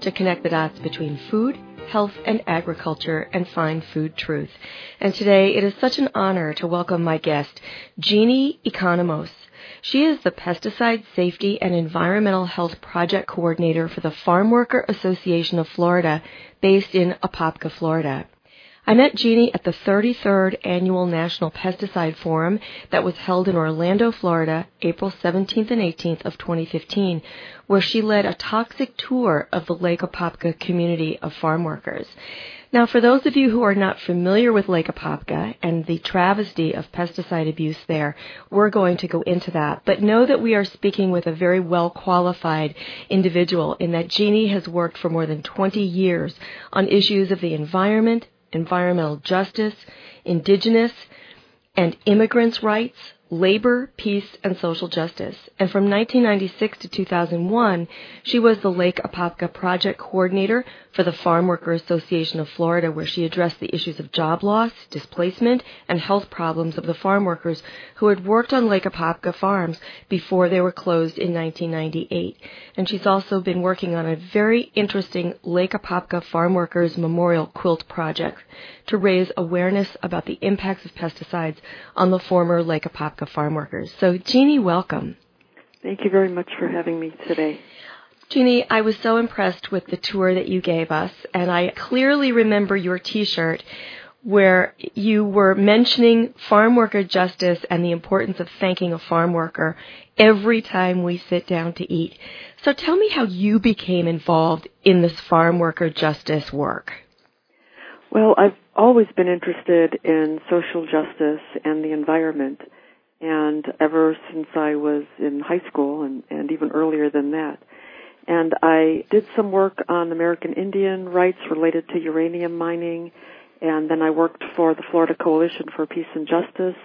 to connect the dots between food, health, and agriculture and find food truth. And today it is such an honor to welcome my guest, Jeannie Economos. She is the Pesticide Safety and Environmental Health Project Coordinator for the Farm Worker Association of Florida, based in Apopka, Florida. I met Jeannie at the 33rd Annual National Pesticide Forum that was held in Orlando, Florida, April 17th and 18th of 2015, where she led a toxic tour of the Lake Apopka community of farm workers. Now, for those of you who are not familiar with Lake Apopka and the travesty of pesticide abuse there, we're going to go into that. But know that we are speaking with a very well qualified individual in that Jeannie has worked for more than 20 years on issues of the environment, environmental justice, indigenous and immigrants' rights, labor, peace, and social justice. And from 1996 to 2001, she was the Lake Apopka project coordinator for the Farm Worker Association of Florida, where she addressed the issues of job loss, displacement, and health problems of the farm workers who had worked on Lake Apopka farms before they were closed in 1998. And she's also been working on a very interesting Lake Apopka Farm Workers Memorial Quilt project to raise awareness about the impacts of pesticides on the former Lake Apopka farm workers. So, Jeannie, welcome. Thank you very much for having me today. Jeannie, I was so impressed with the tour that you gave us, and I clearly remember your t shirt where you were mentioning farm worker justice and the importance of thanking a farm worker every time we sit down to eat. So tell me how you became involved in this farm worker justice work. Well, I've always been interested in social justice and the environment, and ever since I was in high school and, and even earlier than that. And I did some work on American Indian rights related to uranium mining, and then I worked for the Florida Coalition for Peace and Justice,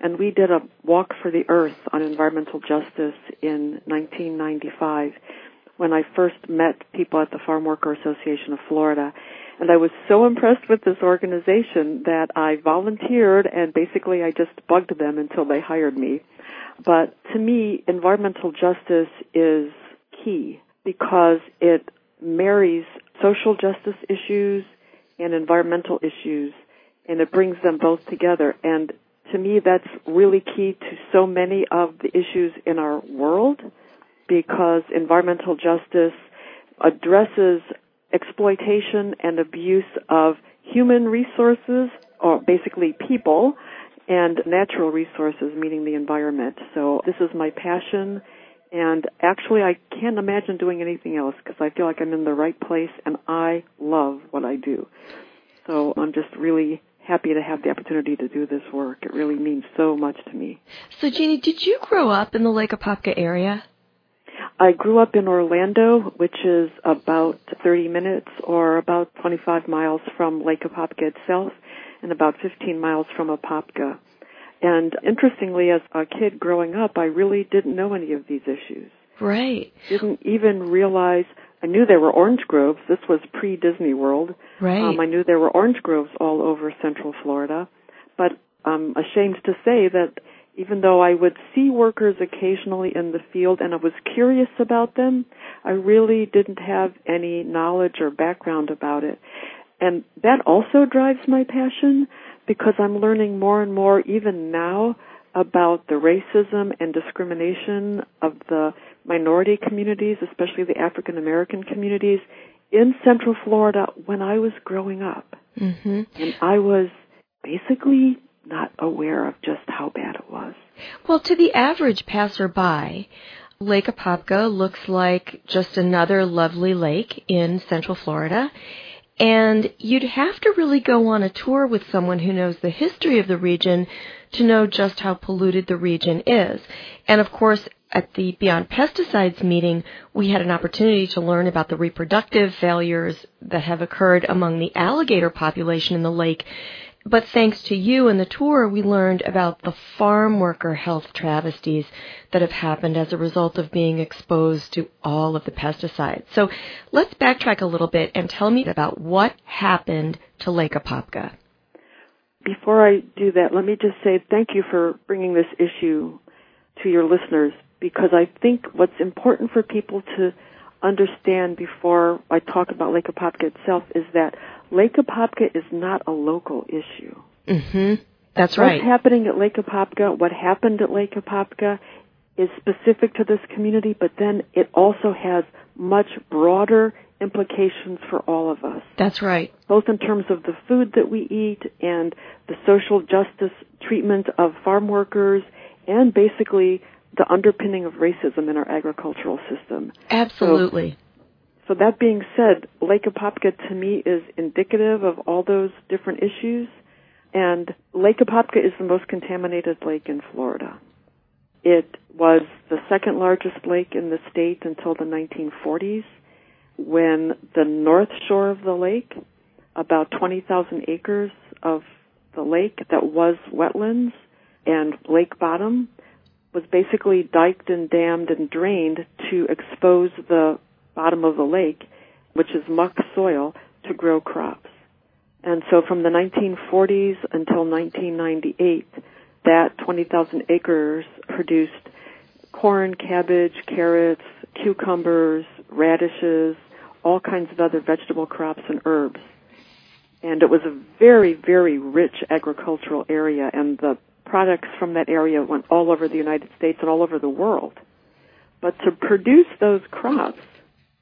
and we did a walk for the earth on environmental justice in 1995 when I first met people at the Farm Worker Association of Florida. And I was so impressed with this organization that I volunteered and basically I just bugged them until they hired me. But to me, environmental justice is key because it marries social justice issues and environmental issues and it brings them both together. And to me, that's really key to so many of the issues in our world because environmental justice addresses exploitation and abuse of human resources, or basically people, and natural resources, meaning the environment. So this is my passion, and actually I can't imagine doing anything else because I feel like I'm in the right place and I love what I do. So I'm just really happy to have the opportunity to do this work. It really means so much to me. So Jeannie, did you grow up in the Lake Apopka area? I grew up in Orlando, which is about 30 minutes or about 25 miles from Lake Apopka itself and about 15 miles from Apopka. And interestingly, as a kid growing up, I really didn't know any of these issues. Right. Didn't even realize, I knew there were orange groves. This was pre Disney World. Right. Um, I knew there were orange groves all over central Florida. But I'm ashamed to say that even though I would see workers occasionally in the field and I was curious about them, I really didn't have any knowledge or background about it. And that also drives my passion because I'm learning more and more even now about the racism and discrimination of the minority communities, especially the African American communities in Central Florida when I was growing up. Mm-hmm. And I was basically not aware of just how bad it was. Well, to the average passerby, Lake Apopka looks like just another lovely lake in Central Florida. And you'd have to really go on a tour with someone who knows the history of the region to know just how polluted the region is. And of course, at the Beyond Pesticides meeting, we had an opportunity to learn about the reproductive failures that have occurred among the alligator population in the lake. But thanks to you and the tour, we learned about the farm worker health travesties that have happened as a result of being exposed to all of the pesticides. So let's backtrack a little bit and tell me about what happened to Lake Apopka. Before I do that, let me just say thank you for bringing this issue to your listeners because I think what's important for people to understand before I talk about Lake Apopka itself is that Lake Apopka is not a local issue. Mm-hmm. That's What's right. What's happening at Lake Apopka, what happened at Lake Apopka is specific to this community, but then it also has much broader implications for all of us. That's right. Both in terms of the food that we eat and the social justice treatment of farm workers and basically the underpinning of racism in our agricultural system. Absolutely. So, so that being said, Lake Apopka to me is indicative of all those different issues. And Lake Apopka is the most contaminated lake in Florida. It was the second largest lake in the state until the 1940s when the north shore of the lake, about 20,000 acres of the lake that was wetlands and lake bottom, was basically diked and dammed and drained to expose the bottom of the lake, which is muck soil, to grow crops. And so from the 1940s until 1998, that 20,000 acres produced corn, cabbage, carrots, cucumbers, radishes, all kinds of other vegetable crops and herbs. And it was a very, very rich agricultural area, and the products from that area went all over the United States and all over the world. But to produce those crops,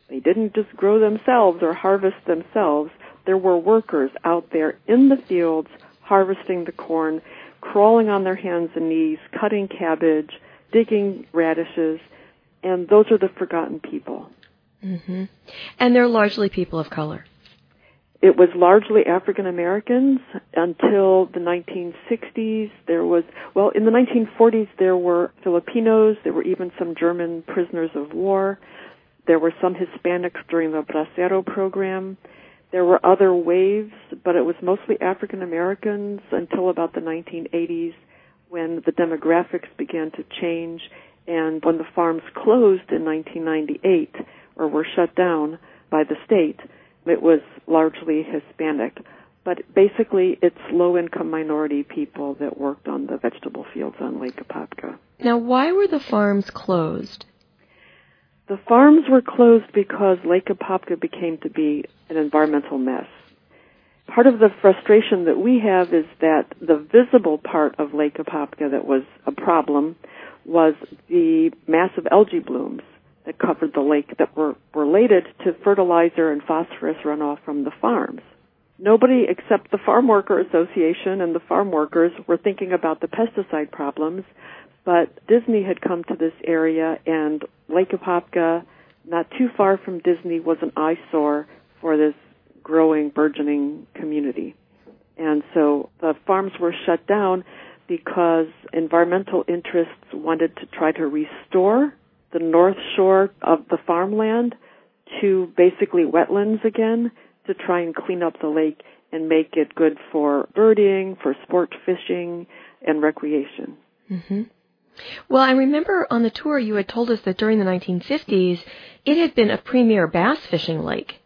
they didn't just grow themselves or harvest themselves. There were workers out there in the fields harvesting the corn, crawling on their hands and knees, cutting cabbage, digging radishes, and those are the forgotten people. Mm-hmm. And they're largely people of color. It was largely African Americans until the 1960s. There was, well, in the 1940s there were Filipinos, there were even some German prisoners of war. There were some Hispanics during the Bracero program. There were other waves, but it was mostly African Americans until about the 1980s when the demographics began to change and when the farms closed in 1998 or were shut down by the state, it was largely Hispanic. But basically, it's low income minority people that worked on the vegetable fields on Lake Apopka. Now, why were the farms closed? The farms were closed because Lake Apopka became to be an environmental mess. Part of the frustration that we have is that the visible part of Lake Apopka that was a problem was the massive algae blooms that covered the lake that were related to fertilizer and phosphorus runoff from the farms. Nobody except the Farm Worker Association and the farm workers were thinking about the pesticide problems, but Disney had come to this area and Lake Apopka, not too far from Disney, was an eyesore for this growing, burgeoning community. And so the farms were shut down because environmental interests wanted to try to restore the north shore of the farmland to basically wetlands again to try and clean up the lake and make it good for birding, for sport fishing, and recreation. Mm-hmm. Well, I remember on the tour you had told us that during the 1950s it had been a premier bass fishing lake.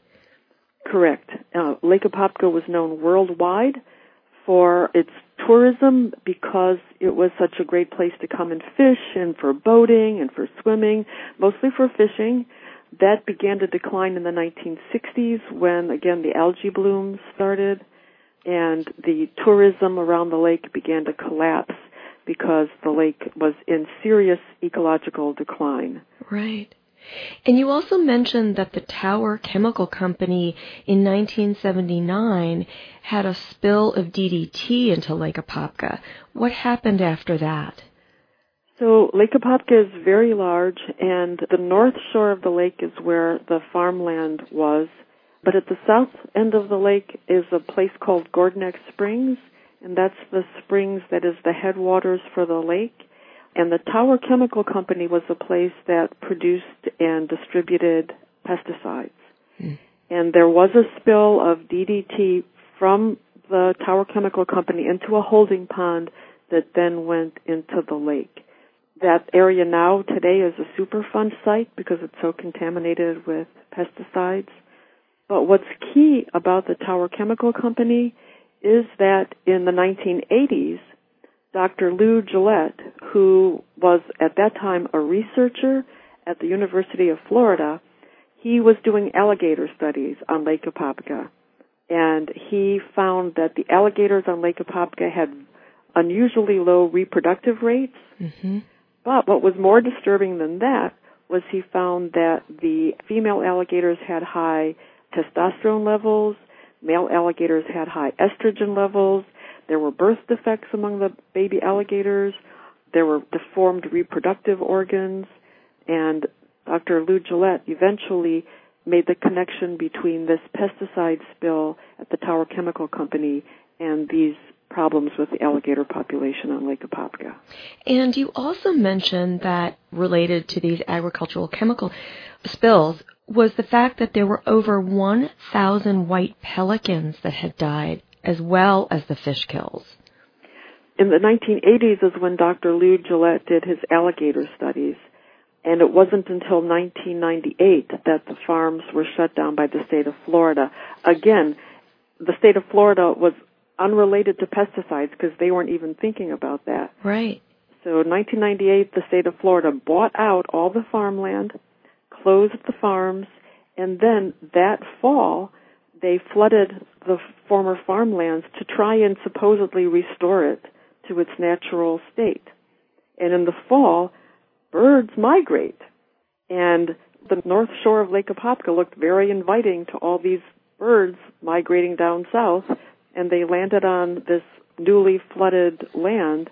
Correct. Uh, lake Apopka was known worldwide for its tourism because it was such a great place to come and fish and for boating and for swimming, mostly for fishing. That began to decline in the 1960s when again the algae blooms started and the tourism around the lake began to collapse because the lake was in serious ecological decline. Right. And you also mentioned that the Tower Chemical Company in 1979 had a spill of DDT into Lake Apopka. What happened after that? So Lake Apopka is very large and the north shore of the lake is where the farmland was. But at the south end of the lake is a place called Gourd Neck Springs and that's the springs that is the headwaters for the lake. And the Tower Chemical Company was a place that produced and distributed pesticides. Mm. And there was a spill of DDT from the Tower Chemical Company into a holding pond that then went into the lake. That area now today is a Superfund site because it's so contaminated with pesticides. But what's key about the Tower Chemical Company is that in the 1980s, Dr. Lou Guillette, who was at that time a researcher at the University of Florida, he was doing alligator studies on Lake Apopka. And he found that the alligators on Lake Apopka had unusually low reproductive rates. Mm-hmm. But what was more disturbing than that was he found that the female alligators had high testosterone levels, male alligators had high estrogen levels, there were birth defects among the baby alligators. There were deformed reproductive organs. And Dr. Lou Guillette eventually made the connection between this pesticide spill at the Tower Chemical Company and these problems with the alligator population on Lake Apopka. And you also mentioned that related to these agricultural chemical spills was the fact that there were over 1,000 white pelicans that had died as well as the fish kills. In the 1980s is when Dr. Lou Guillette did his alligator studies. And it wasn't until 1998 that the farms were shut down by the state of Florida. Again, the state of Florida was unrelated to pesticides because they weren't even thinking about that. Right. So in 1998, the state of Florida bought out all the farmland, closed the farms, and then that fall, they flooded the former farmlands to try and supposedly restore it to its natural state. And in the fall, birds migrate. And the north shore of Lake Apopka looked very inviting to all these birds migrating down south, and they landed on this newly flooded land.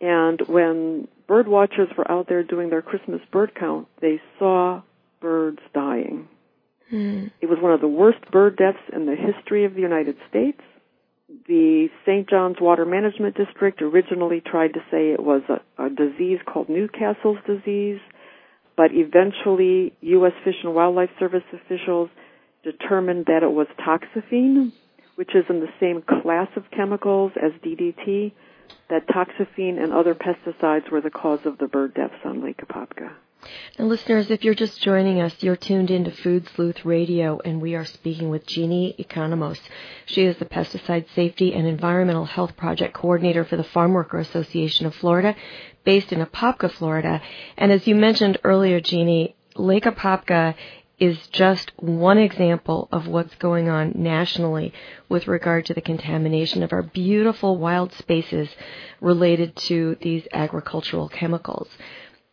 And when bird watchers were out there doing their Christmas bird count, they saw birds dying. Mm. It was one of the worst bird deaths in the history of the United States. The St. John's Water Management District originally tried to say it was a, a disease called Newcastle's disease, but eventually U.S. Fish and Wildlife Service officials determined that it was toxaphene, which is in the same class of chemicals as DDT, that toxaphene and other pesticides were the cause of the bird deaths on Lake Apopka. And listeners, if you're just joining us, you're tuned into Food Sleuth Radio, and we are speaking with Jeannie Economos. She is the Pesticide Safety and Environmental Health Project Coordinator for the Farm Worker Association of Florida, based in Apopka, Florida. And as you mentioned earlier, Jeannie, Lake Apopka is just one example of what's going on nationally with regard to the contamination of our beautiful wild spaces related to these agricultural chemicals.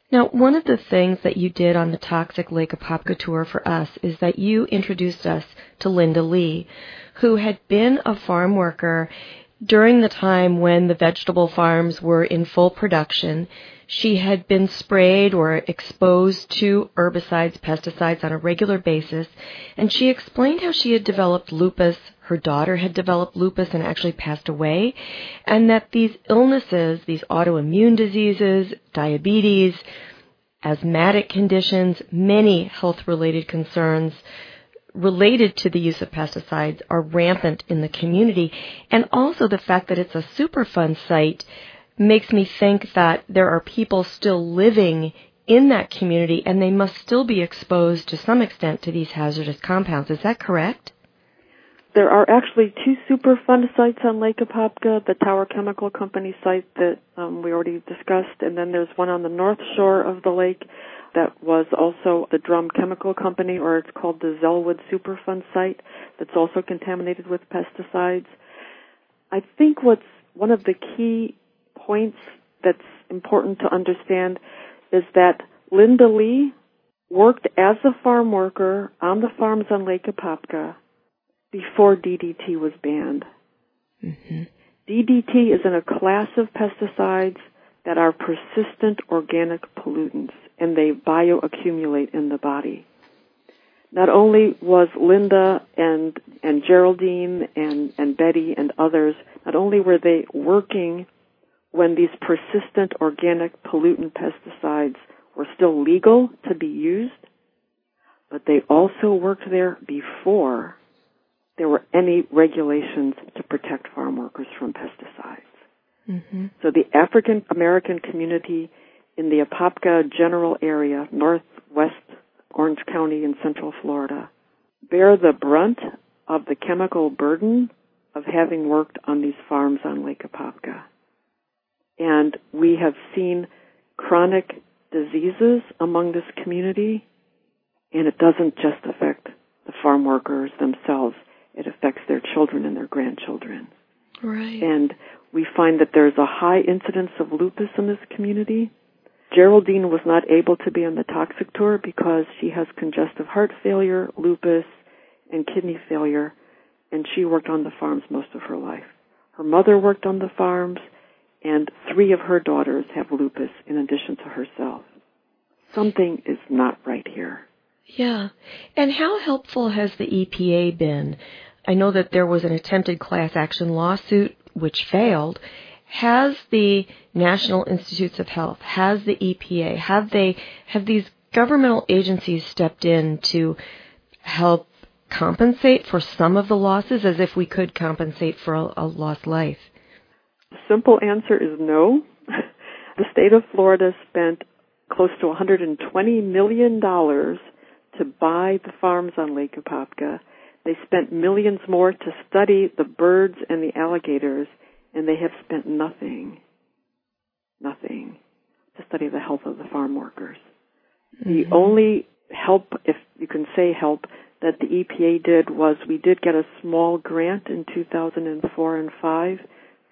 Now, one of the things that you did on the Toxic Lake Apopka tour for us is that you introduced us to Linda Lee, who had been a farm worker during the time when the vegetable farms were in full production. She had been sprayed or exposed to herbicides, pesticides on a regular basis, and she explained how she had developed lupus her daughter had developed lupus and actually passed away, and that these illnesses, these autoimmune diseases, diabetes, asthmatic conditions, many health related concerns related to the use of pesticides are rampant in the community. And also the fact that it's a Superfund site makes me think that there are people still living in that community and they must still be exposed to some extent to these hazardous compounds. Is that correct? There are actually two Superfund sites on Lake Apopka, the Tower Chemical Company site that um, we already discussed, and then there's one on the north shore of the lake that was also the Drum Chemical Company, or it's called the Zellwood Superfund site, that's also contaminated with pesticides. I think what's one of the key points that's important to understand is that Linda Lee worked as a farm worker on the farms on Lake Apopka before DDT was banned. Mm-hmm. DDT is in a class of pesticides that are persistent organic pollutants and they bioaccumulate in the body. Not only was Linda and, and Geraldine and, and Betty and others, not only were they working when these persistent organic pollutant pesticides were still legal to be used, but they also worked there before there were any regulations to protect farm workers from pesticides. Mm-hmm. So the African American community in the Apopka general area, northwest Orange County in central Florida, bear the brunt of the chemical burden of having worked on these farms on Lake Apopka. And we have seen chronic diseases among this community, and it doesn't just affect the farm workers themselves, it affects their children and their grandchildren. Right. And we find that there's a high incidence of lupus in this community. Geraldine was not able to be on the toxic tour because she has congestive heart failure, lupus, and kidney failure, and she worked on the farms most of her life. Her mother worked on the farms, and three of her daughters have lupus in addition to herself. Something is not right here. Yeah. And how helpful has the EPA been? I know that there was an attempted class action lawsuit which failed. Has the National Institutes of Health, has the EPA, have they have these governmental agencies stepped in to help compensate for some of the losses as if we could compensate for a, a lost life? The simple answer is no. the state of Florida spent close to $120 million to buy the farms on Lake Apopka. They spent millions more to study the birds and the alligators, and they have spent nothing, nothing to study the health of the farm workers. Mm-hmm. The only help, if you can say help, that the EPA did was we did get a small grant in 2004 and 5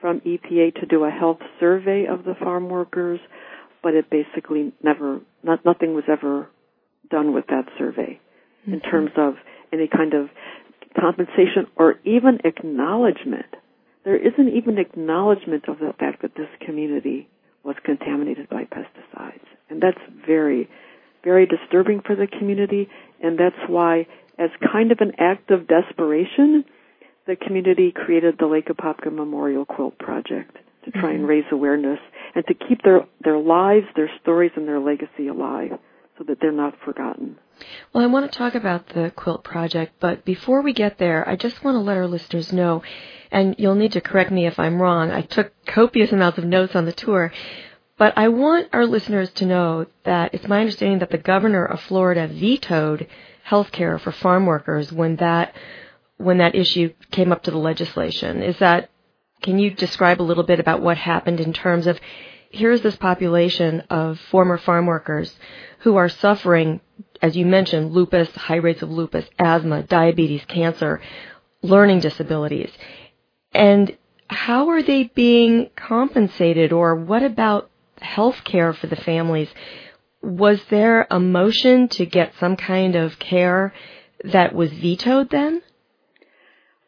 from EPA to do a health survey of the farm workers, but it basically never, not, nothing was ever done with that survey mm-hmm. in terms of any kind of compensation or even acknowledgement. There isn't even acknowledgement of the fact that this community was contaminated by pesticides. And that's very, very disturbing for the community, and that's why, as kind of an act of desperation, the community created the Lake Apopka Memorial Quilt Project to try mm-hmm. and raise awareness and to keep their, their lives, their stories, and their legacy alive so that they're not forgotten. Well, I want to talk about the quilt project, but before we get there, I just want to let our listeners know, and you'll need to correct me if I'm wrong. I took copious amounts of notes on the tour, but I want our listeners to know that it's my understanding that the governor of Florida vetoed health care for farm workers when that when that issue came up to the legislation. Is that can you describe a little bit about what happened in terms of here's this population of former farm workers who are suffering, as you mentioned, lupus, high rates of lupus, asthma, diabetes, cancer, learning disabilities. And how are they being compensated or what about health care for the families? Was there a motion to get some kind of care that was vetoed then?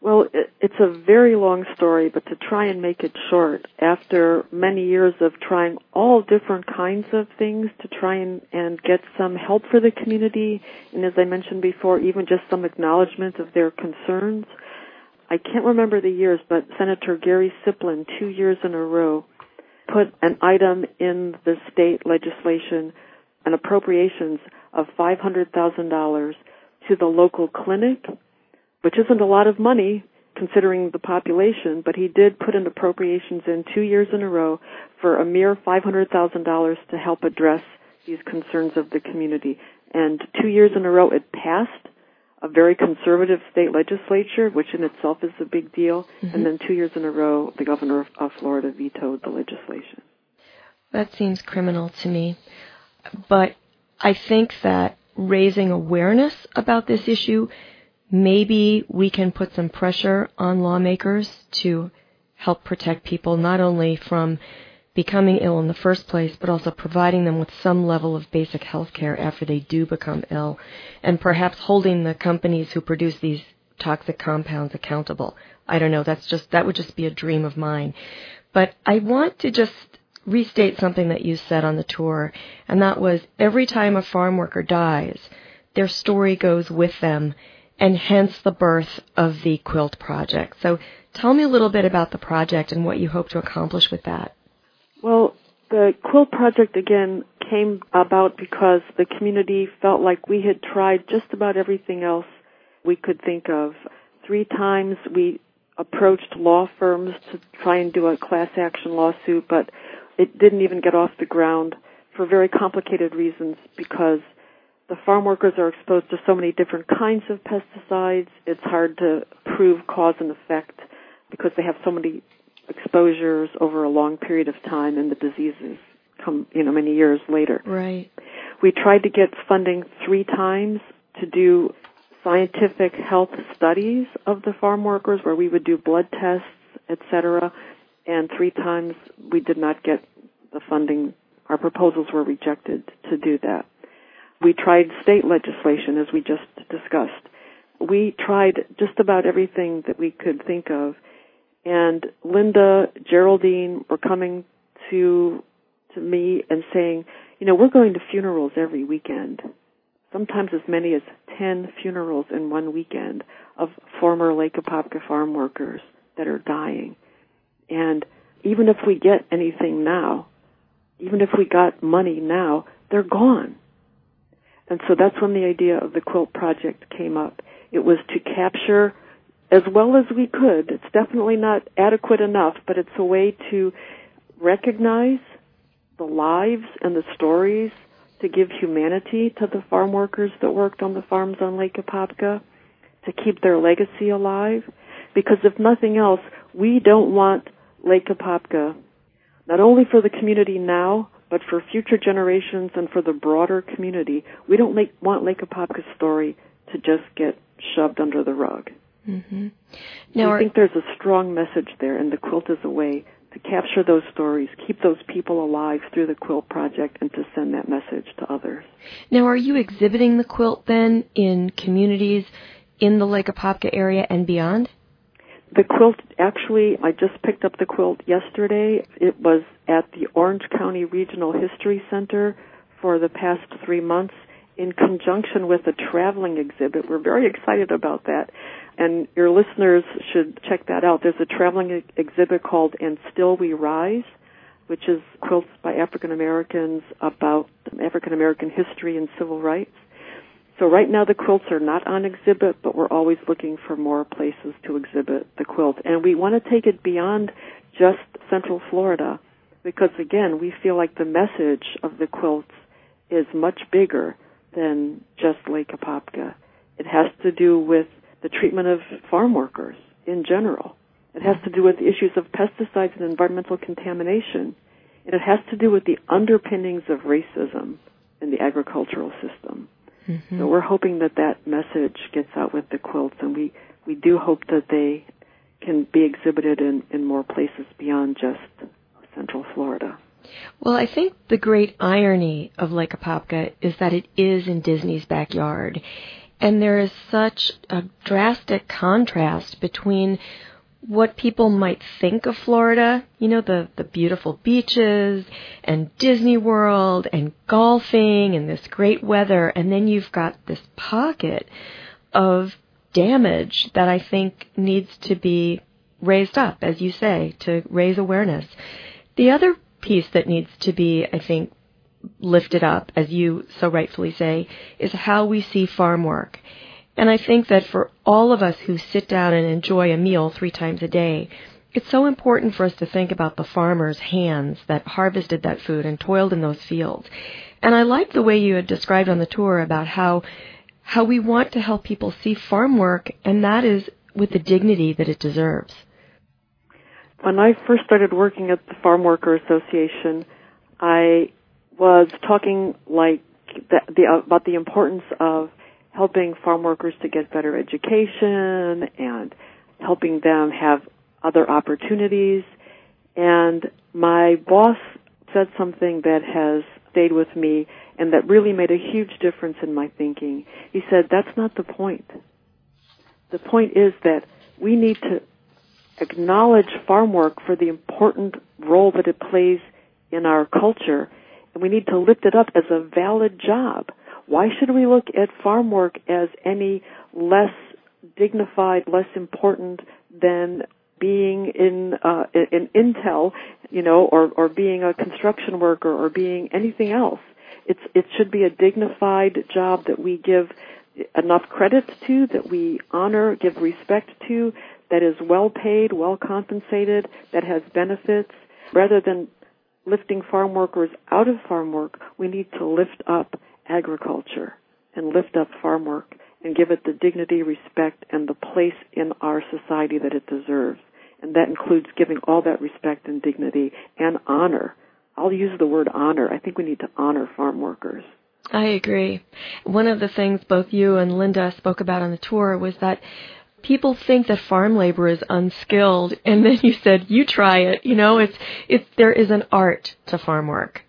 Well, it's a very long story, but to try and make it short, after many years of trying all different kinds of things to try and, and get some help for the community, and as I mentioned before, even just some acknowledgement of their concerns, I can't remember the years, but Senator Gary Siplin, two years in a row, put an item in the state legislation, an appropriations of $500,000 to the local clinic which isn't a lot of money considering the population, but he did put in appropriations in two years in a row for a mere $500,000 to help address these concerns of the community. And two years in a row it passed a very conservative state legislature, which in itself is a big deal. Mm-hmm. And then two years in a row, the governor of, of Florida vetoed the legislation. That seems criminal to me. But I think that raising awareness about this issue maybe we can put some pressure on lawmakers to help protect people not only from becoming ill in the first place, but also providing them with some level of basic health care after they do become ill, and perhaps holding the companies who produce these toxic compounds accountable. I don't know, that's just, that would just be a dream of mine. But I want to just restate something that you said on the tour, and that was every time a farm worker dies, their story goes with them and hence the birth of the Quilt Project. So tell me a little bit about the project and what you hope to accomplish with that. Well, the quilt project again came about because the community felt like we had tried just about everything else we could think of. Three times we approached law firms to try and do a class action lawsuit, but it didn't even get off the ground for very complicated reasons because the farm workers are exposed to so many different kinds of pesticides. It's hard to prove cause and effect because they have so many exposures over a long period of time and the diseases come, you know, many years later. Right. We tried to get funding three times to do scientific health studies of the farm workers where we would do blood tests, etc. And three times we did not get the funding. Our proposals were rejected to do that. We tried state legislation as we just discussed. We tried just about everything that we could think of. And Linda, Geraldine were coming to to me and saying, you know, we're going to funerals every weekend. Sometimes as many as 10 funerals in one weekend of former Lake Apopka farm workers that are dying. And even if we get anything now, even if we got money now, they're gone. And so that's when the idea of the quilt project came up. It was to capture as well as we could. It's definitely not adequate enough, but it's a way to recognize the lives and the stories to give humanity to the farm workers that worked on the farms on Lake Apopka, to keep their legacy alive. Because if nothing else, we don't want Lake Apopka, not only for the community now, but for future generations and for the broader community. We don't make, want Lake Apopka's story to just get shoved under the rug. Mm-hmm. Now, I think there's a strong message there, and the quilt is a way to capture those stories, keep those people alive through the quilt project, and to send that message to others. Now, are you exhibiting the quilt then in communities in the Lake Apopka area and beyond? The quilt, actually, I just picked up the quilt yesterday. It was at the Orange County Regional History Center for the past three months in conjunction with a traveling exhibit. We're very excited about that. And your listeners should check that out. There's a traveling exhibit called And Still We Rise, which is quilts by African Americans about African American history and civil rights. So right now the quilts are not on exhibit, but we're always looking for more places to exhibit the quilt. And we want to take it beyond just Central Florida because again, we feel like the message of the quilts is much bigger than just Lake Apopka. It has to do with the treatment of farm workers in general. It has to do with issues of pesticides and environmental contamination. And it has to do with the underpinnings of racism in the agricultural system. Mm-hmm. So we're hoping that that message gets out with the quilts, and we, we do hope that they can be exhibited in, in more places beyond just Central Florida. Well, I think the great irony of Lake Apopka is that it is in Disney's backyard. And there is such a drastic contrast between what people might think of Florida, you know, the, the beautiful beaches and Disney World and golfing and this great weather, and then you've got this pocket of damage that I think needs to be raised up, as you say, to raise awareness. The other piece that needs to be, I think, lifted up, as you so rightfully say, is how we see farm work. And I think that for all of us who sit down and enjoy a meal three times a day, it's so important for us to think about the farmers' hands that harvested that food and toiled in those fields. And I like the way you had described on the tour about how how we want to help people see farm work and that is with the dignity that it deserves. When I first started working at the Farm Worker Association, I was talking like the, the, about the importance of helping farm workers to get better education and helping them have other opportunities. And my boss said something that has stayed with me and that really made a huge difference in my thinking. He said, that's not the point. The point is that we need to acknowledge farm work for the important role that it plays in our culture and we need to lift it up as a valid job. Why should we look at farm work as any less dignified, less important than being in uh, in Intel you know, or, or being a construction worker or being anything else. It's, it should be a dignified job that we give enough credit to, that we honor, give respect to, that is well paid, well compensated, that has benefits, rather than lifting farm workers out of farm work, we need to lift up agriculture and lift up farm work and give it the dignity, respect, and the place in our society that it deserves. And that includes giving all that respect and dignity and honor. I'll use the word honor. I think we need to honor farm workers. I agree. One of the things both you and Linda spoke about on the tour was that people think that farm labor is unskilled and then you said you try it you know it's it's there is an art to farm work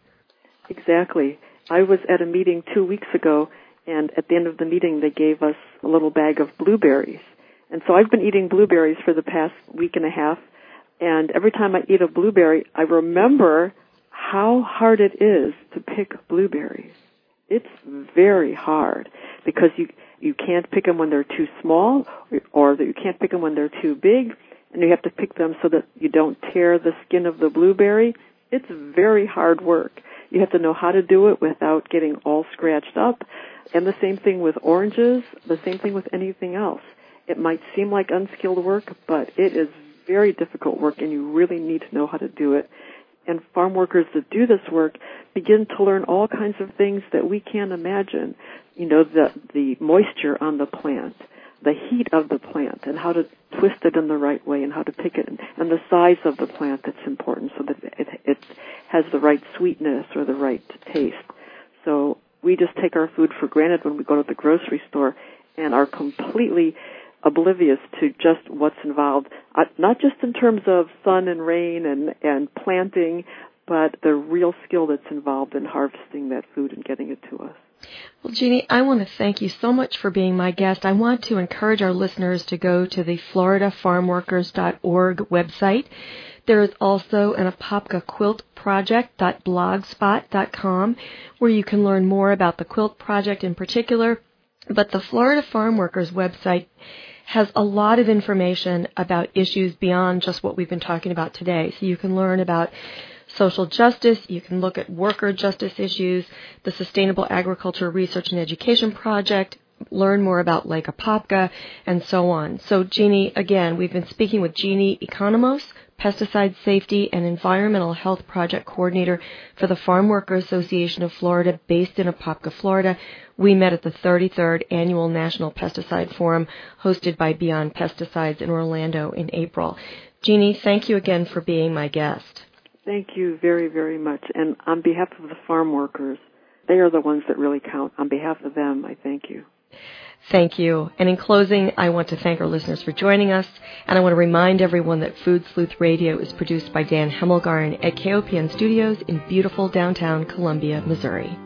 exactly i was at a meeting 2 weeks ago and at the end of the meeting they gave us a little bag of blueberries and so i've been eating blueberries for the past week and a half and every time i eat a blueberry i remember how hard it is to pick blueberries it's very hard because you you can't pick them when they're too small or that you can't pick them when they're too big and you have to pick them so that you don't tear the skin of the blueberry. It's very hard work. You have to know how to do it without getting all scratched up. And the same thing with oranges, the same thing with anything else. It might seem like unskilled work, but it is very difficult work and you really need to know how to do it. And farm workers that do this work begin to learn all kinds of things that we can't imagine you know, the, the moisture on the plant, the heat of the plant, and how to twist it in the right way, and how to pick it, and the size of the plant that's important so that has the right sweetness or the right taste. So we just take our food for granted when we go to the grocery store and are completely oblivious to just what's involved, uh, not just in terms of sun and rain and, and planting, but the real skill that's involved in harvesting that food and getting it to us. Well, Jeannie, I want to thank you so much for being my guest. I want to encourage our listeners to go to the floridafarmworkers.org website. There is also an Apopka Quilt Project.blogspot.com where you can learn more about the quilt project in particular. But the Florida Farm Workers website has a lot of information about issues beyond just what we've been talking about today. So you can learn about social justice. You can look at worker justice issues, the Sustainable Agriculture Research and Education Project, learn more about Lake Apopka, and so on. So, Jeannie, again, we've been speaking with Jeannie Economos, Pesticide Safety and Environmental Health Project Coordinator for the Farm Worker Association of Florida, based in Apopka, Florida. We met at the 33rd Annual National Pesticide Forum hosted by Beyond Pesticides in Orlando in April. Jeannie, thank you again for being my guest. Thank you very, very much. And on behalf of the farm workers, they are the ones that really count. On behalf of them, I thank you. Thank you. And in closing, I want to thank our listeners for joining us. And I want to remind everyone that Food Sleuth Radio is produced by Dan Hemmelgarn at KOPN Studios in beautiful downtown Columbia, Missouri.